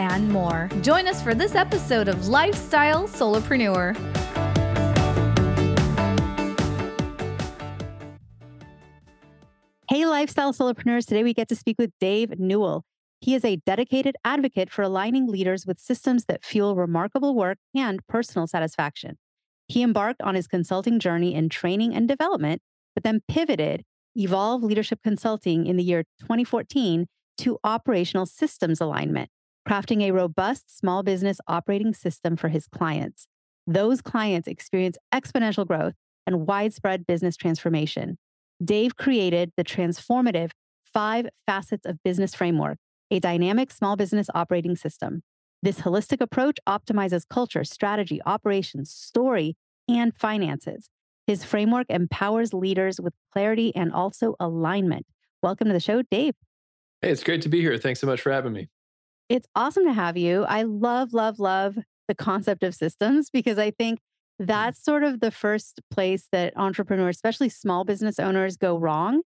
and more. Join us for this episode of Lifestyle Solopreneur. Hey, lifestyle solopreneurs. Today we get to speak with Dave Newell. He is a dedicated advocate for aligning leaders with systems that fuel remarkable work and personal satisfaction. He embarked on his consulting journey in training and development, but then pivoted Evolve Leadership Consulting in the year 2014 to operational systems alignment, crafting a robust small business operating system for his clients. Those clients experience exponential growth and widespread business transformation. Dave created the transformative five facets of business framework, a dynamic small business operating system. This holistic approach optimizes culture, strategy, operations, story, and finances. His framework empowers leaders with clarity and also alignment. Welcome to the show, Dave. Hey, it's great to be here. Thanks so much for having me. It's awesome to have you. I love, love, love the concept of systems because I think mm. that's sort of the first place that entrepreneurs, especially small business owners, go wrong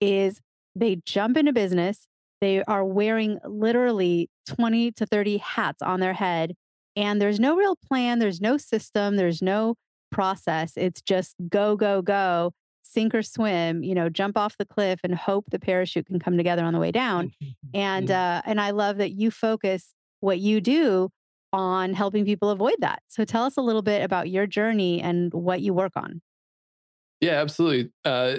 is they jump into business. They are wearing literally 20 to 30 hats on their head. And there's no real plan, there's no system, there's no process. It's just go, go, go, sink or swim, you know, jump off the cliff and hope the parachute can come together on the way down. and uh, and I love that you focus what you do on helping people avoid that. So tell us a little bit about your journey and what you work on. Yeah, absolutely. Uh,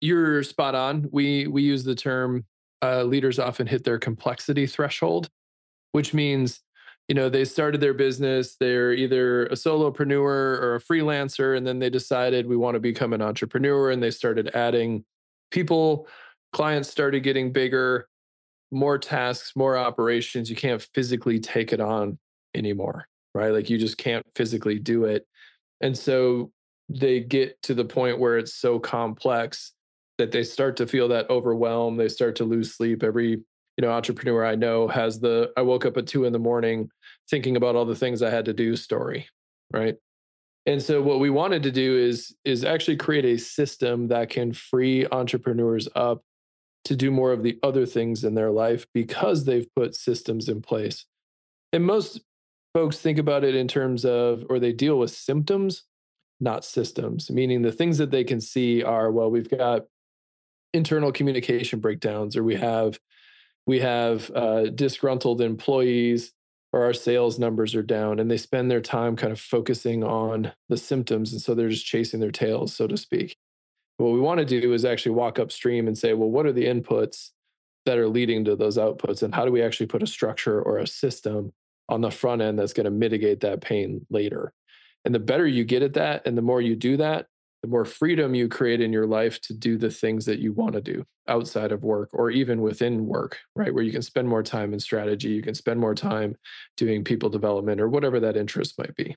you're spot on. We we use the term uh, leaders often hit their complexity threshold, which means you know they started their business. They're either a solopreneur or a freelancer, and then they decided we want to become an entrepreneur, and they started adding people. Clients started getting bigger, more tasks, more operations. You can't physically take it on anymore, right? Like you just can't physically do it. And so they get to the point where it's so complex that they start to feel that overwhelm. They start to lose sleep. Every you know entrepreneur I know has the I woke up at two in the morning thinking about all the things I had to do story, right? And so what we wanted to do is is actually create a system that can free entrepreneurs up to do more of the other things in their life because they've put systems in place. And most folks think about it in terms of, or they deal with symptoms, not systems, meaning the things that they can see are, well, we've got internal communication breakdowns, or we have we have uh, disgruntled employees, or our sales numbers are down, and they spend their time kind of focusing on the symptoms, and so they're just chasing their tails, so to speak. What we want to do is actually walk upstream and say, well, what are the inputs that are leading to those outputs, and how do we actually put a structure or a system on the front end that's going to mitigate that pain later. And the better you get at that, and the more you do that, the more freedom you create in your life to do the things that you want to do outside of work or even within work, right? Where you can spend more time in strategy, you can spend more time doing people development or whatever that interest might be.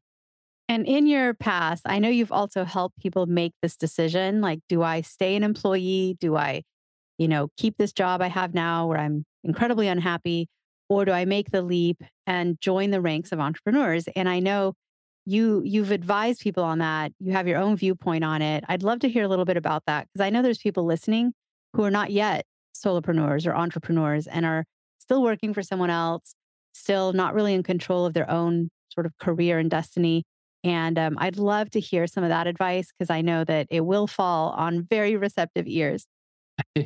And in your past, I know you've also helped people make this decision like, do I stay an employee? Do I, you know, keep this job I have now where I'm incredibly unhappy? or do I make the leap and join the ranks of entrepreneurs? And I know you you've advised people on that. You have your own viewpoint on it. I'd love to hear a little bit about that because I know there's people listening who are not yet solopreneurs or entrepreneurs and are still working for someone else, still not really in control of their own sort of career and destiny. And um, I'd love to hear some of that advice because I know that it will fall on very receptive ears.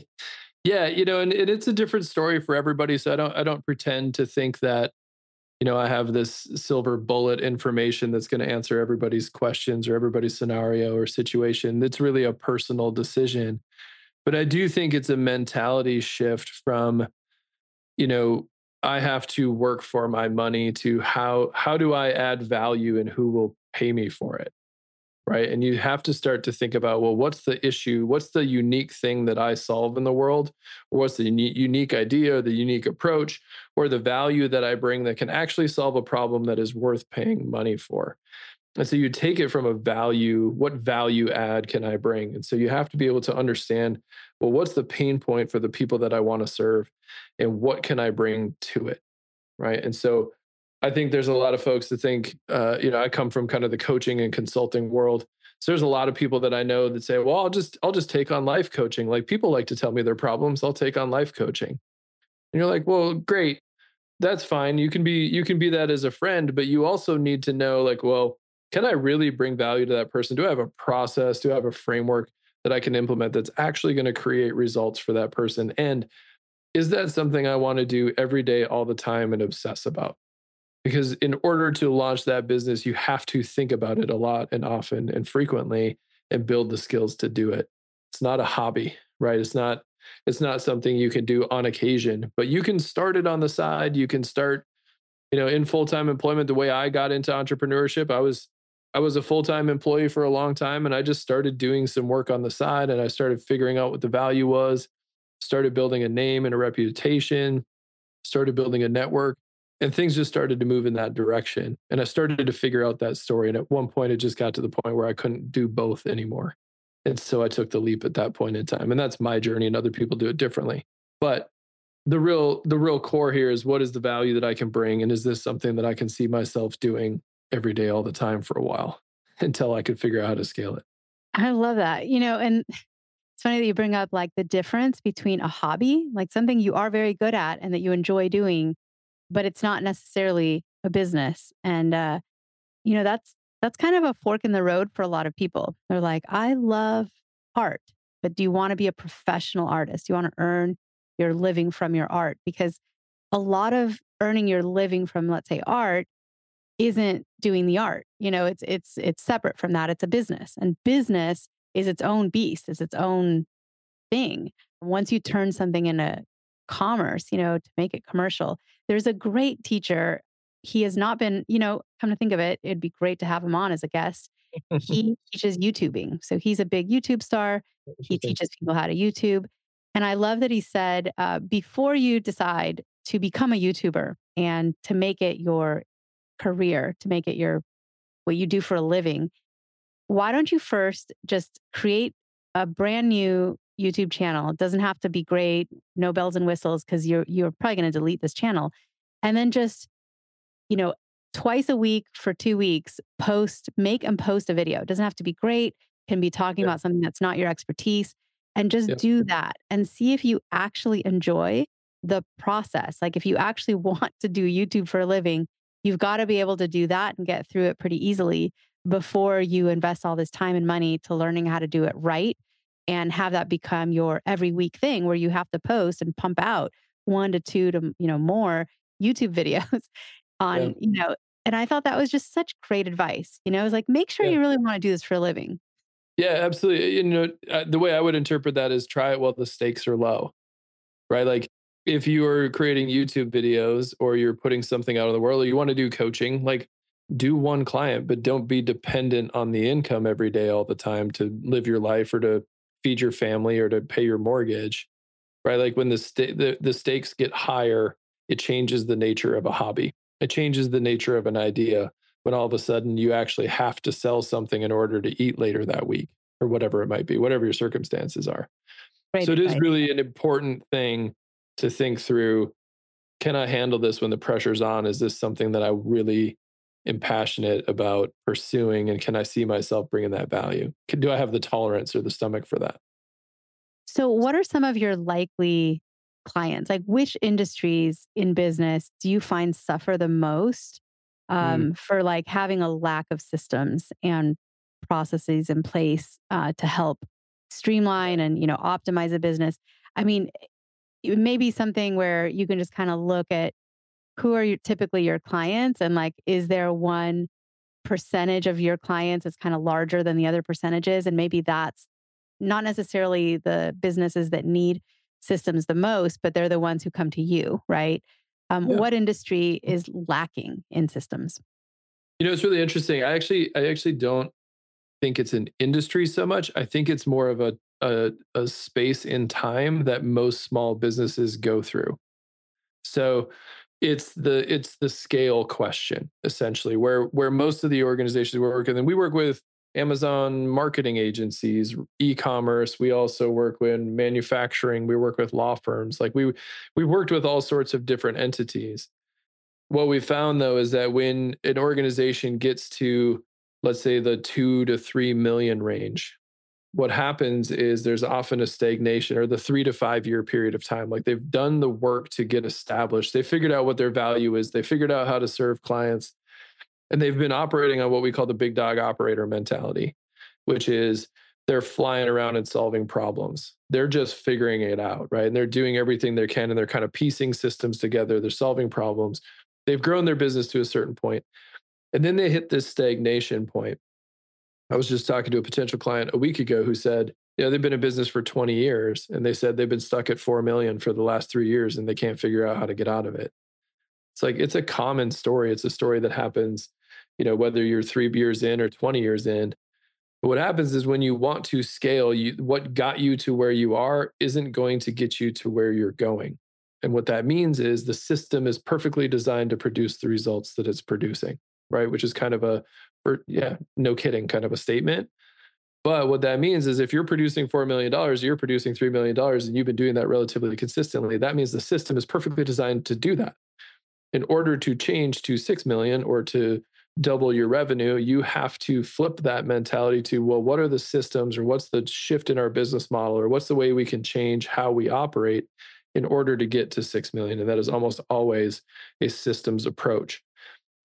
Yeah, you know, and, and it's a different story for everybody. So I don't I don't pretend to think that, you know, I have this silver bullet information that's going to answer everybody's questions or everybody's scenario or situation. It's really a personal decision. But I do think it's a mentality shift from, you know, I have to work for my money to how how do I add value and who will pay me for it? Right? And you have to start to think about, well, what's the issue? What's the unique thing that I solve in the world? Or what's the unique idea, the unique approach, or the value that I bring that can actually solve a problem that is worth paying money for? And so you take it from a value, what value add can I bring? And so you have to be able to understand, well, what's the pain point for the people that I want to serve? And what can I bring to it? Right. And so I think there's a lot of folks that think, uh, you know, I come from kind of the coaching and consulting world. So there's a lot of people that I know that say, well, I'll just, I'll just take on life coaching. Like people like to tell me their problems. I'll take on life coaching. And you're like, well, great. That's fine. You can be, you can be that as a friend, but you also need to know like, well, can I really bring value to that person? Do I have a process? Do I have a framework that I can implement that's actually going to create results for that person? And is that something I want to do every day, all the time, and obsess about? Because in order to launch that business, you have to think about it a lot and often and frequently and build the skills to do it. It's not a hobby, right? It's not it's not something you can do on occasion, but you can start it on the side. You can start, you know, in full-time employment. The way I got into entrepreneurship, I was I was a full time employee for a long time and I just started doing some work on the side and I started figuring out what the value was, started building a name and a reputation, started building a network, and things just started to move in that direction. And I started to figure out that story. And at one point, it just got to the point where I couldn't do both anymore. And so I took the leap at that point in time. And that's my journey, and other people do it differently. But the real the real core here is what is the value that I can bring and is this something that I can see myself doing every day, all the time for a while until I could figure out how to scale it. I love that. You know, and it's funny that you bring up like the difference between a hobby, like something you are very good at and that you enjoy doing, but it's not necessarily a business. And uh, you know, that's that's kind of a fork in the road for a lot of people. They're like, I love art, but do you want to be a professional artist? Do you want to earn your living from your art? Because a lot of earning your living from, let's say, art isn't doing the art. You know, it's it's it's separate from that. It's a business. And business is its own beast, is its own thing. Once you turn something into commerce, you know, to make it commercial, there's a great teacher. He has not been, you know, come to think of it, it'd be great to have him on as a guest. he teaches YouTubing. So he's a big YouTube star. He teaches people how to YouTube. And I love that he said, uh, before you decide to become a YouTuber and to make it your career to make it your what you do for a living, why don't you first just create a brand new YouTube channel? It doesn't have to be great, no bells and whistles, because you're you're probably going to delete this channel. And then just, you know, twice a week for two weeks, post, make and post a video. It doesn't have to be great, can be talking yeah. about something that's not your expertise. And just yeah. do that and see if you actually enjoy the process. Like if you actually want to do YouTube for a living, You've got to be able to do that and get through it pretty easily before you invest all this time and money to learning how to do it right and have that become your every week thing where you have to post and pump out one to two to you know more YouTube videos on yeah. you know and I thought that was just such great advice you know it was like make sure yeah. you really want to do this for a living yeah absolutely you know uh, the way I would interpret that is try it while the stakes are low right like if you are creating YouTube videos or you're putting something out in the world or you want to do coaching, like do one client, but don't be dependent on the income every day all the time to live your life or to feed your family or to pay your mortgage. Right? Like when the st- the, the stakes get higher, it changes the nature of a hobby. It changes the nature of an idea when all of a sudden you actually have to sell something in order to eat later that week or whatever it might be, whatever your circumstances are. Right, so it is right. really an important thing to think through can I handle this when the pressure's on? Is this something that I really am passionate about pursuing? And can I see myself bringing that value? Can, do I have the tolerance or the stomach for that? So, what are some of your likely clients? Like, which industries in business do you find suffer the most mm. um, mm. for like having a lack of systems and processes in place uh, to help streamline and you know optimize a business? I mean, it may be something where you can just kind of look at who are your, typically your clients and like, is there one percentage of your clients that's kind of larger than the other percentages? And maybe that's not necessarily the businesses that need systems the most, but they're the ones who come to you, right? Um, yeah. What industry is lacking in systems? You know, it's really interesting. I actually, I actually don't think it's an industry so much. I think it's more of a, a, a space in time that most small businesses go through. So it's the it's the scale question essentially where where most of the organizations we work with and we work with Amazon marketing agencies, e-commerce. We also work with manufacturing. We work with law firms. Like we we worked with all sorts of different entities. What we found though is that when an organization gets to let's say the 2 to 3 million range, what happens is there's often a stagnation or the 3 to 5 year period of time. Like they've done the work to get established. They figured out what their value is. They figured out how to serve clients and they've been operating on what we call the big dog operator mentality, which is they're flying around and solving problems. They're just figuring it out, right? And they're doing everything they can and they're kind of piecing systems together. They're solving problems. They've grown their business to a certain point, And then they hit this stagnation point. I was just talking to a potential client a week ago who said, you know, they've been in business for 20 years and they said they've been stuck at 4 million for the last 3 years and they can't figure out how to get out of it. It's like it's a common story. It's a story that happens, you know, whether you're three years in or 20 years in. But what happens is when you want to scale, you what got you to where you are isn't going to get you to where you're going. And what that means is the system is perfectly designed to produce the results that it's producing, right? Which is kind of a, or, yeah, no kidding, kind of a statement. But what that means is if you're producing $4 million, you're producing $3 million, and you've been doing that relatively consistently, that means the system is perfectly designed to do that in order to change to 6 million or to double your revenue, you have to flip that mentality to, well, what are the systems or what's the shift in our business model or what's the way we can change how we operate in order to get to 6 million? And that is almost always a systems approach.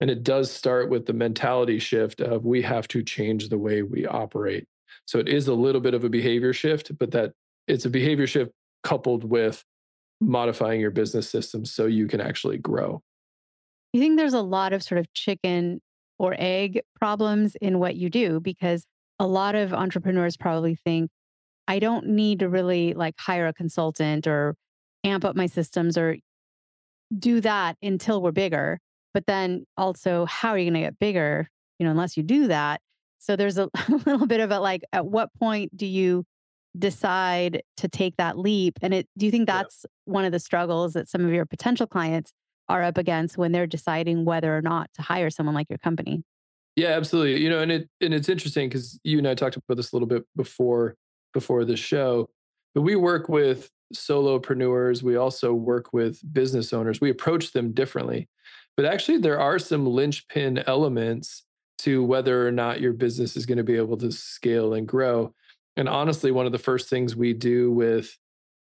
And it does start with the mentality shift of we have to change the way we operate. So it is a little bit of a behavior shift, but that it's a behavior shift coupled with modifying your business systems so you can actually grow. You think there's a lot of sort of chicken or egg problems in what you do? Because a lot of entrepreneurs probably think, I don't need to really like hire a consultant or amp up my systems or do that until we're bigger. But then also, how are you going to get bigger? You know, unless you do that. So there's a, a little bit of a like, at what point do you decide to take that leap? And it, do you think that's yeah. one of the struggles that some of your potential clients are up against when they're deciding whether or not to hire someone like your company. Yeah, absolutely. You know, and it and it's interesting because you and I talked about this a little bit before before the show. But we work with solopreneurs. We also work with business owners. We approach them differently. But actually, there are some linchpin elements to whether or not your business is going to be able to scale and grow. And honestly, one of the first things we do with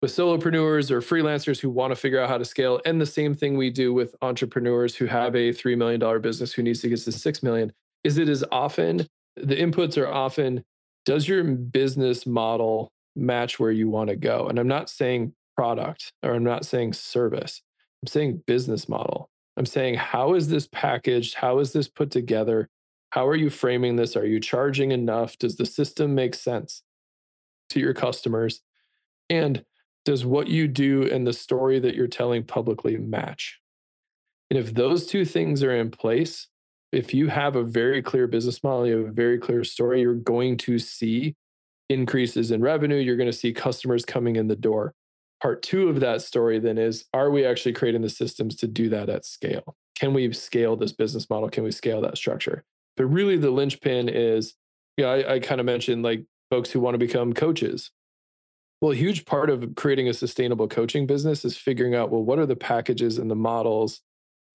with solopreneurs or freelancers who want to figure out how to scale and the same thing we do with entrepreneurs who have a $3 million business who needs to get to 6 million is it is often the inputs are often does your business model match where you want to go? And i'm not saying product or i'm not saying service. I'm saying business model i'm saying how is this packaged how is this put together how are you framing this are you charging enough does the system make sense to your customers and does what you do and the story that you're telling publicly match? And if those two things are in place, if you have a very clear business model, you have a very clear story, you're going to see increases in revenue. You're going to see customers coming in the door. Part two of that story then is Are we actually creating the systems to do that at scale? Can we scale this business model? Can we scale that structure? But really, the linchpin is, you know, I, I kind of mentioned like folks who want to become coaches well, a huge part of creating a sustainable coaching business is figuring out, well, what are the packages and the models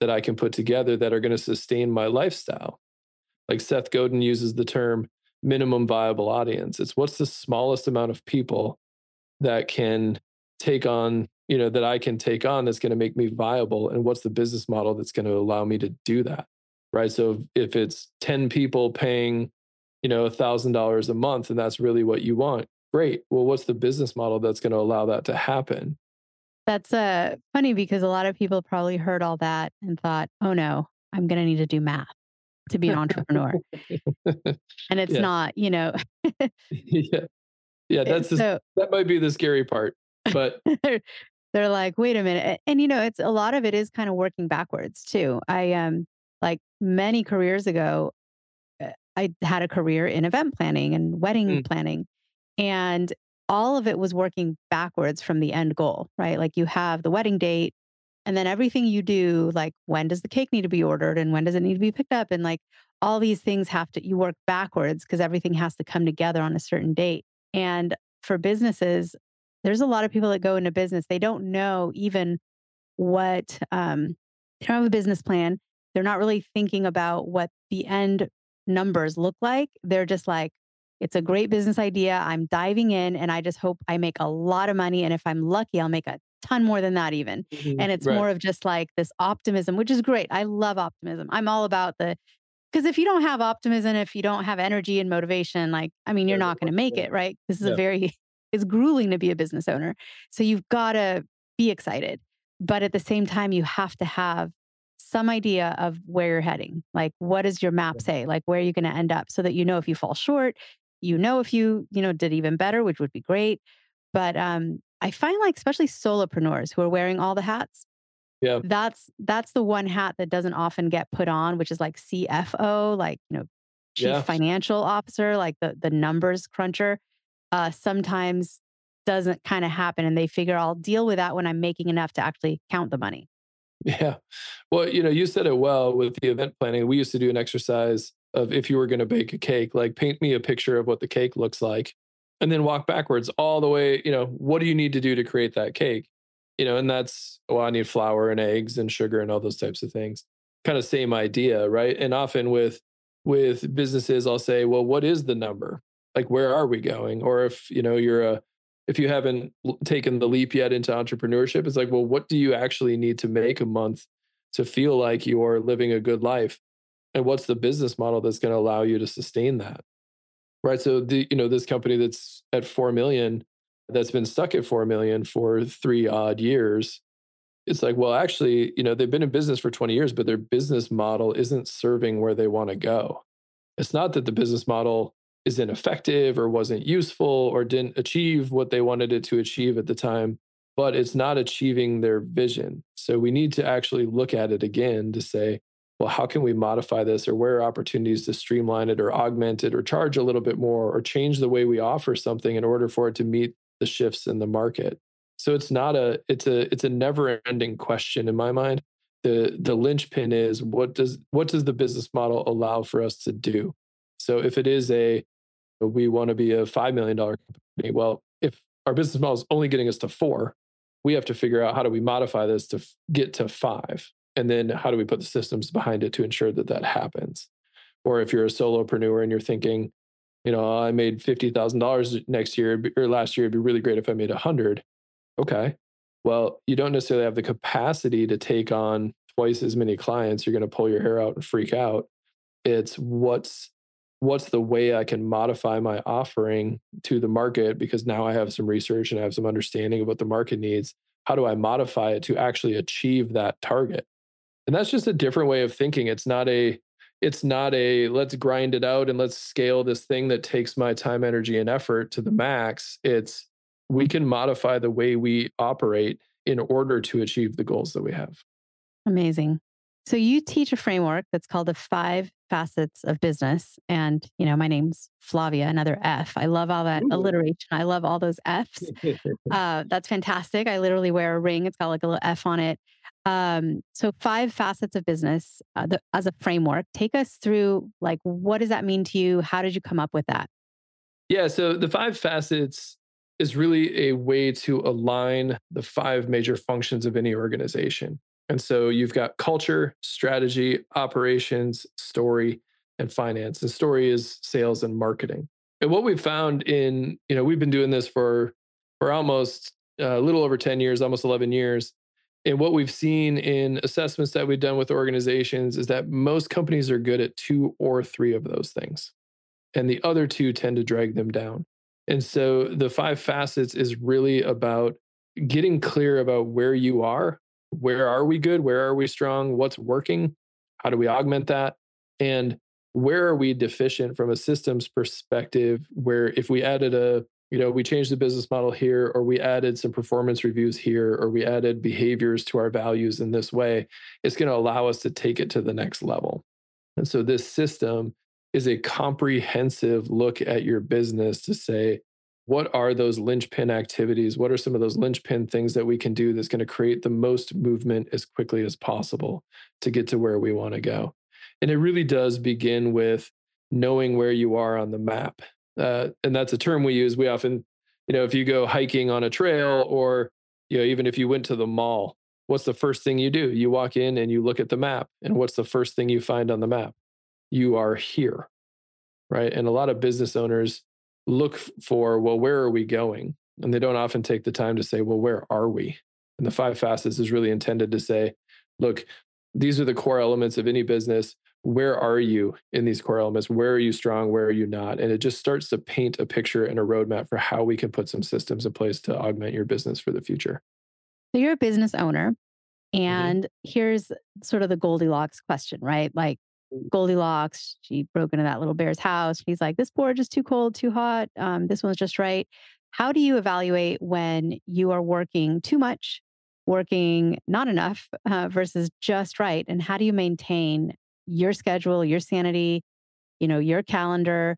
that I can put together that are going to sustain my lifestyle? Like Seth Godin uses the term minimum viable audience. It's what's the smallest amount of people that can take on, you know, that I can take on that's going to make me viable and what's the business model that's going to allow me to do that. Right? So if it's 10 people paying, you know, $1000 a month and that's really what you want, Great. Well, what's the business model that's going to allow that to happen? That's uh, funny because a lot of people probably heard all that and thought, oh no, I'm going to need to do math to be an entrepreneur. and it's yeah. not, you know. yeah. Yeah, that's the, so, that might be the scary part. But they're like, wait a minute. And you know, it's a lot of it is kind of working backwards too. I um like many careers ago, I had a career in event planning and wedding mm. planning. And all of it was working backwards from the end goal, right? Like you have the wedding date, and then everything you do, like when does the cake need to be ordered and when does it need to be picked up? And like all these things have to, you work backwards because everything has to come together on a certain date. And for businesses, there's a lot of people that go into business, they don't know even what, um, they don't have a business plan. They're not really thinking about what the end numbers look like. They're just like, it's a great business idea. I'm diving in and I just hope I make a lot of money. And if I'm lucky, I'll make a ton more than that, even. Mm-hmm, and it's right. more of just like this optimism, which is great. I love optimism. I'm all about the, because if you don't have optimism, if you don't have energy and motivation, like, I mean, you're not going to make it, right? This is yeah. a very, it's grueling to be a business owner. So you've got to be excited. But at the same time, you have to have some idea of where you're heading. Like, what does your map say? Like, where are you going to end up so that you know if you fall short, you know if you you know did even better which would be great but um i find like especially solopreneurs who are wearing all the hats yeah that's that's the one hat that doesn't often get put on which is like cfo like you know chief yeah. financial officer like the the numbers cruncher uh sometimes doesn't kind of happen and they figure i'll deal with that when i'm making enough to actually count the money yeah well you know you said it well with the event planning we used to do an exercise of if you were going to bake a cake, like paint me a picture of what the cake looks like and then walk backwards all the way, you know, what do you need to do to create that cake? You know, and that's, well, I need flour and eggs and sugar and all those types of things. Kind of same idea, right? And often with with businesses, I'll say, well, what is the number? Like, where are we going? Or if, you know, you're a, if you haven't taken the leap yet into entrepreneurship, it's like, well, what do you actually need to make a month to feel like you're living a good life? and what's the business model that's going to allow you to sustain that right so the you know this company that's at 4 million that's been stuck at 4 million for 3 odd years it's like well actually you know they've been in business for 20 years but their business model isn't serving where they want to go it's not that the business model is ineffective or wasn't useful or didn't achieve what they wanted it to achieve at the time but it's not achieving their vision so we need to actually look at it again to say well, how can we modify this or where are opportunities to streamline it or augment it or charge a little bit more or change the way we offer something in order for it to meet the shifts in the market? So it's not a it's a it's a never ending question in my mind. The the linchpin is what does what does the business model allow for us to do? So if it is a we want to be a $5 million company, well, if our business model is only getting us to four, we have to figure out how do we modify this to get to five? And then how do we put the systems behind it to ensure that that happens? Or if you're a solopreneur and you're thinking you know i made $50000 next year or last year it'd be really great if i made 100 okay. Well you don't necessarily have the capacity to take on twice as many clients. You're going to pull your hair out and freak out. It's what's what's the way i can modify my offering to the market because now i have some research and i have some understanding of what the market needs. How do i modify it to actually achieve that target? And that's just a different way of thinking. It's not a it's not a let's grind it out and let's scale this thing that takes my time energy and effort to the max. It's we can modify the way we operate in order to achieve the goals that we have. Amazing so you teach a framework that's called the five facets of business. And, you know, my name's Flavia, another F. I love all that Ooh. alliteration. I love all those F's. uh, that's fantastic. I literally wear a ring. It's got like a little F on it. Um, so five facets of business uh, the, as a framework. Take us through like, what does that mean to you? How did you come up with that? Yeah. So the five facets is really a way to align the five major functions of any organization. And so you've got culture, strategy, operations, story, and finance. The story is sales and marketing. And what we've found in, you know, we've been doing this for for almost uh, a little over 10 years, almost 11 years. And what we've seen in assessments that we've done with organizations is that most companies are good at two or three of those things. And the other two tend to drag them down. And so the five facets is really about getting clear about where you are where are we good? Where are we strong? What's working? How do we augment that? And where are we deficient from a systems perspective? Where if we added a, you know, we changed the business model here, or we added some performance reviews here, or we added behaviors to our values in this way, it's going to allow us to take it to the next level. And so this system is a comprehensive look at your business to say, what are those linchpin activities? What are some of those linchpin things that we can do that's going to create the most movement as quickly as possible to get to where we want to go? And it really does begin with knowing where you are on the map. Uh, and that's a term we use. We often, you know, if you go hiking on a trail or, you know, even if you went to the mall, what's the first thing you do? You walk in and you look at the map. And what's the first thing you find on the map? You are here. Right. And a lot of business owners look for, well, where are we going? And they don't often take the time to say, well, where are we? And the five facets is really intended to say, look, these are the core elements of any business. Where are you in these core elements? Where are you strong? Where are you not? And it just starts to paint a picture and a roadmap for how we can put some systems in place to augment your business for the future. So you're a business owner. Mm-hmm. And mm-hmm. here's sort of the Goldilocks question, right? Like, Goldilocks. She broke into that little bear's house. He's like, this board is too cold, too hot. Um, this one's just right. How do you evaluate when you are working too much, working not enough uh, versus just right? And how do you maintain your schedule, your sanity, you know, your calendar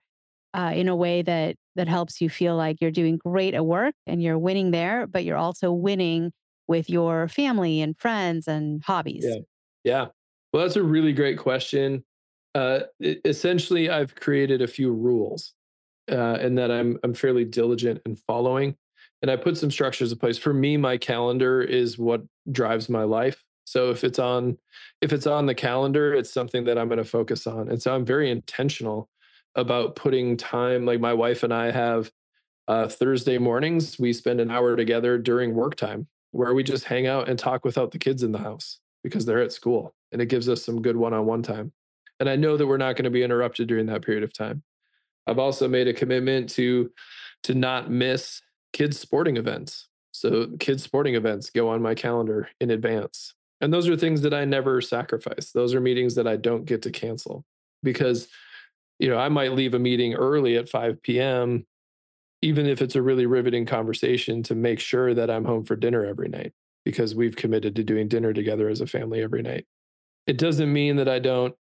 uh, in a way that that helps you feel like you're doing great at work and you're winning there, but you're also winning with your family and friends and hobbies? Yeah. Yeah. Well, that's a really great question. Uh, essentially, I've created a few rules, uh, and that I'm I'm fairly diligent in following, and I put some structures in place. For me, my calendar is what drives my life. So if it's on if it's on the calendar, it's something that I'm going to focus on, and so I'm very intentional about putting time. Like my wife and I have uh, Thursday mornings, we spend an hour together during work time, where we just hang out and talk without the kids in the house because they're at school and it gives us some good one-on-one time. And I know that we're not going to be interrupted during that period of time. I've also made a commitment to to not miss kids sporting events. So kids sporting events go on my calendar in advance. And those are things that I never sacrifice. Those are meetings that I don't get to cancel because you know, I might leave a meeting early at 5 p.m. even if it's a really riveting conversation to make sure that I'm home for dinner every night because we've committed to doing dinner together as a family every night. It doesn't mean that I don't,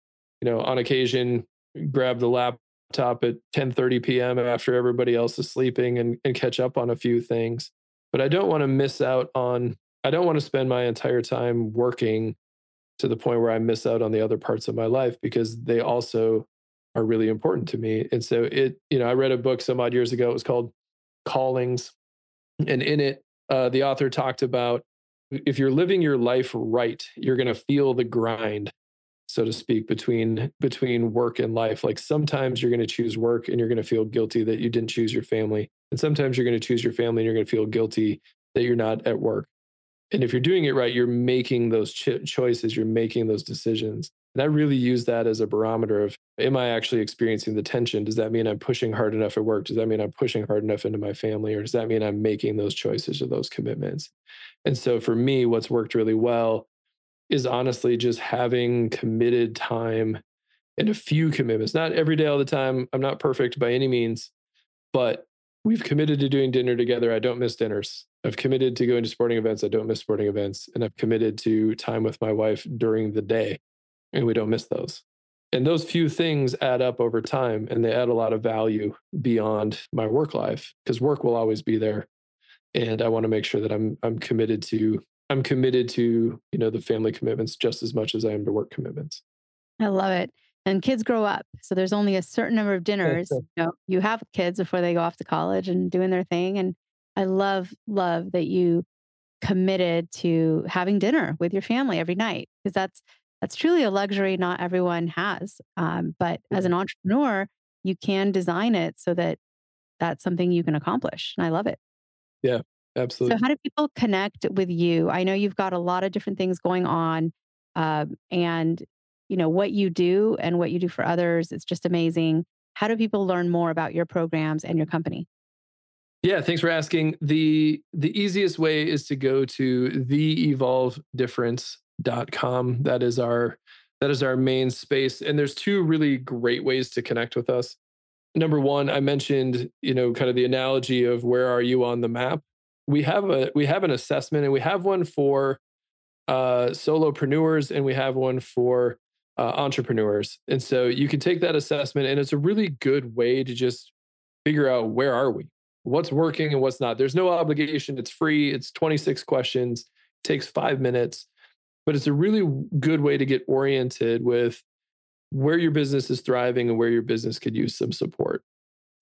you know, on occasion grab the laptop at 10:30 p.m. after everybody else is sleeping and, and catch up on a few things. But I don't want to miss out on I don't want to spend my entire time working to the point where I miss out on the other parts of my life because they also are really important to me. And so it, you know, I read a book some odd years ago. It was called Callings. And in it, uh, the author talked about if you're living your life right, you're going to feel the grind, so to speak, between between work and life. Like sometimes you're going to choose work and you're going to feel guilty that you didn't choose your family, and sometimes you're going to choose your family and you're going to feel guilty that you're not at work. And if you're doing it right, you're making those ch- choices, you're making those decisions. And I really use that as a barometer of am I actually experiencing the tension? Does that mean I'm pushing hard enough at work? Does that mean I'm pushing hard enough into my family? Or does that mean I'm making those choices or those commitments? And so for me, what's worked really well is honestly just having committed time and a few commitments, not every day all the time. I'm not perfect by any means, but we've committed to doing dinner together. I don't miss dinners. I've committed to going to sporting events. I don't miss sporting events. And I've committed to time with my wife during the day and we don't miss those. And those few things add up over time and they add a lot of value beyond my work life because work will always be there. And I want to make sure that I'm I'm committed to I'm committed to, you know, the family commitments just as much as I am to work commitments. I love it. And kids grow up. So there's only a certain number of dinners. You know, you have kids before they go off to college and doing their thing. And I love, love that you committed to having dinner with your family every night because that's that's truly a luxury not everyone has. Um, but as an entrepreneur, you can design it so that that's something you can accomplish. And I love it. Yeah, absolutely. So, how do people connect with you? I know you've got a lot of different things going on, uh, and you know what you do and what you do for others. It's just amazing. How do people learn more about your programs and your company? Yeah, thanks for asking. the The easiest way is to go to the Evolve com. That is our that is our main space. And there's two really great ways to connect with us. Number one, I mentioned, you know, kind of the analogy of where are you on the map. We have a we have an assessment and we have one for uh solopreneurs and we have one for uh, entrepreneurs. And so you can take that assessment, and it's a really good way to just figure out where are we, what's working and what's not. There's no obligation. It's free. It's 26 questions. takes five minutes, but it's a really good way to get oriented with where your business is thriving and where your business could use some support.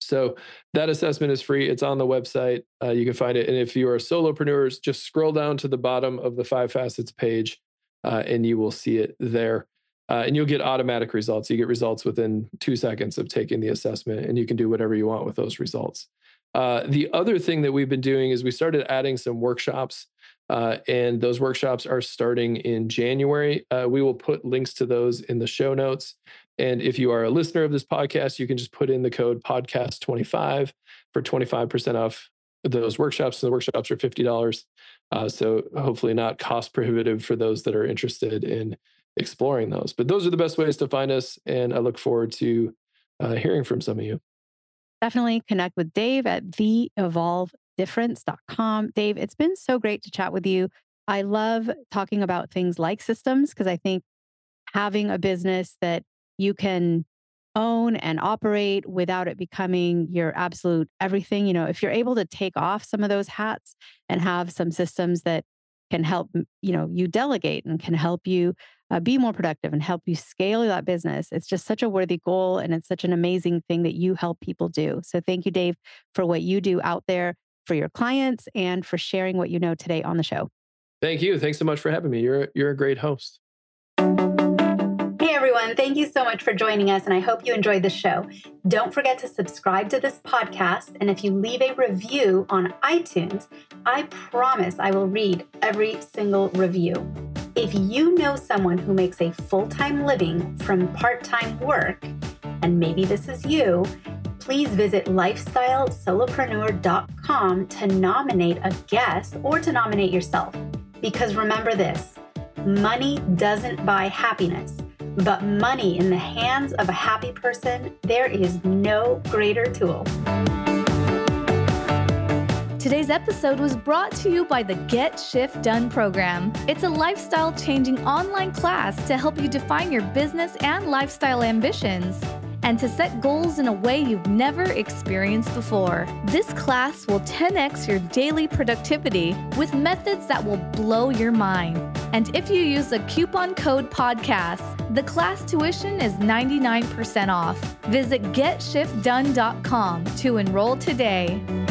So that assessment is free. It's on the website. Uh, you can find it. And if you are solopreneurs, just scroll down to the bottom of the five facets page, uh, and you will see it there. Uh, and you'll get automatic results. You get results within two seconds of taking the assessment, and you can do whatever you want with those results. Uh, the other thing that we've been doing is we started adding some workshops, uh, and those workshops are starting in January. Uh, we will put links to those in the show notes. And if you are a listener of this podcast, you can just put in the code podcast25 for 25% off those workshops. And the workshops are $50. Uh, so hopefully not cost prohibitive for those that are interested in exploring those. But those are the best ways to find us. And I look forward to uh, hearing from some of you. Definitely connect with Dave at theevolvedifference.com. Dave, it's been so great to chat with you. I love talking about things like systems because I think having a business that you can own and operate without it becoming your absolute everything. You know, if you're able to take off some of those hats and have some systems that can help, you know, you delegate and can help you uh, be more productive and help you scale that business. It's just such a worthy goal and it's such an amazing thing that you help people do. So thank you, Dave, for what you do out there for your clients and for sharing what you know today on the show. Thank you. Thanks so much for having me. You're you're a great host Hey everyone. Thank you so much for joining us, and I hope you enjoyed the show. Don't forget to subscribe to this podcast, and if you leave a review on iTunes, I promise I will read every single review. If you know someone who makes a full time living from part time work, and maybe this is you, please visit lifestylesolopreneur.com to nominate a guest or to nominate yourself. Because remember this money doesn't buy happiness but money in the hands of a happy person, there is no greater tool. Today's episode was brought to you by the Get Shift Done program. It's a lifestyle changing online class to help you define your business and lifestyle ambitions and to set goals in a way you've never experienced before. This class will 10x your daily productivity with methods that will blow your mind. And if you use the coupon code podcast, the class tuition is 99% off. Visit getshiftdone.com to enroll today.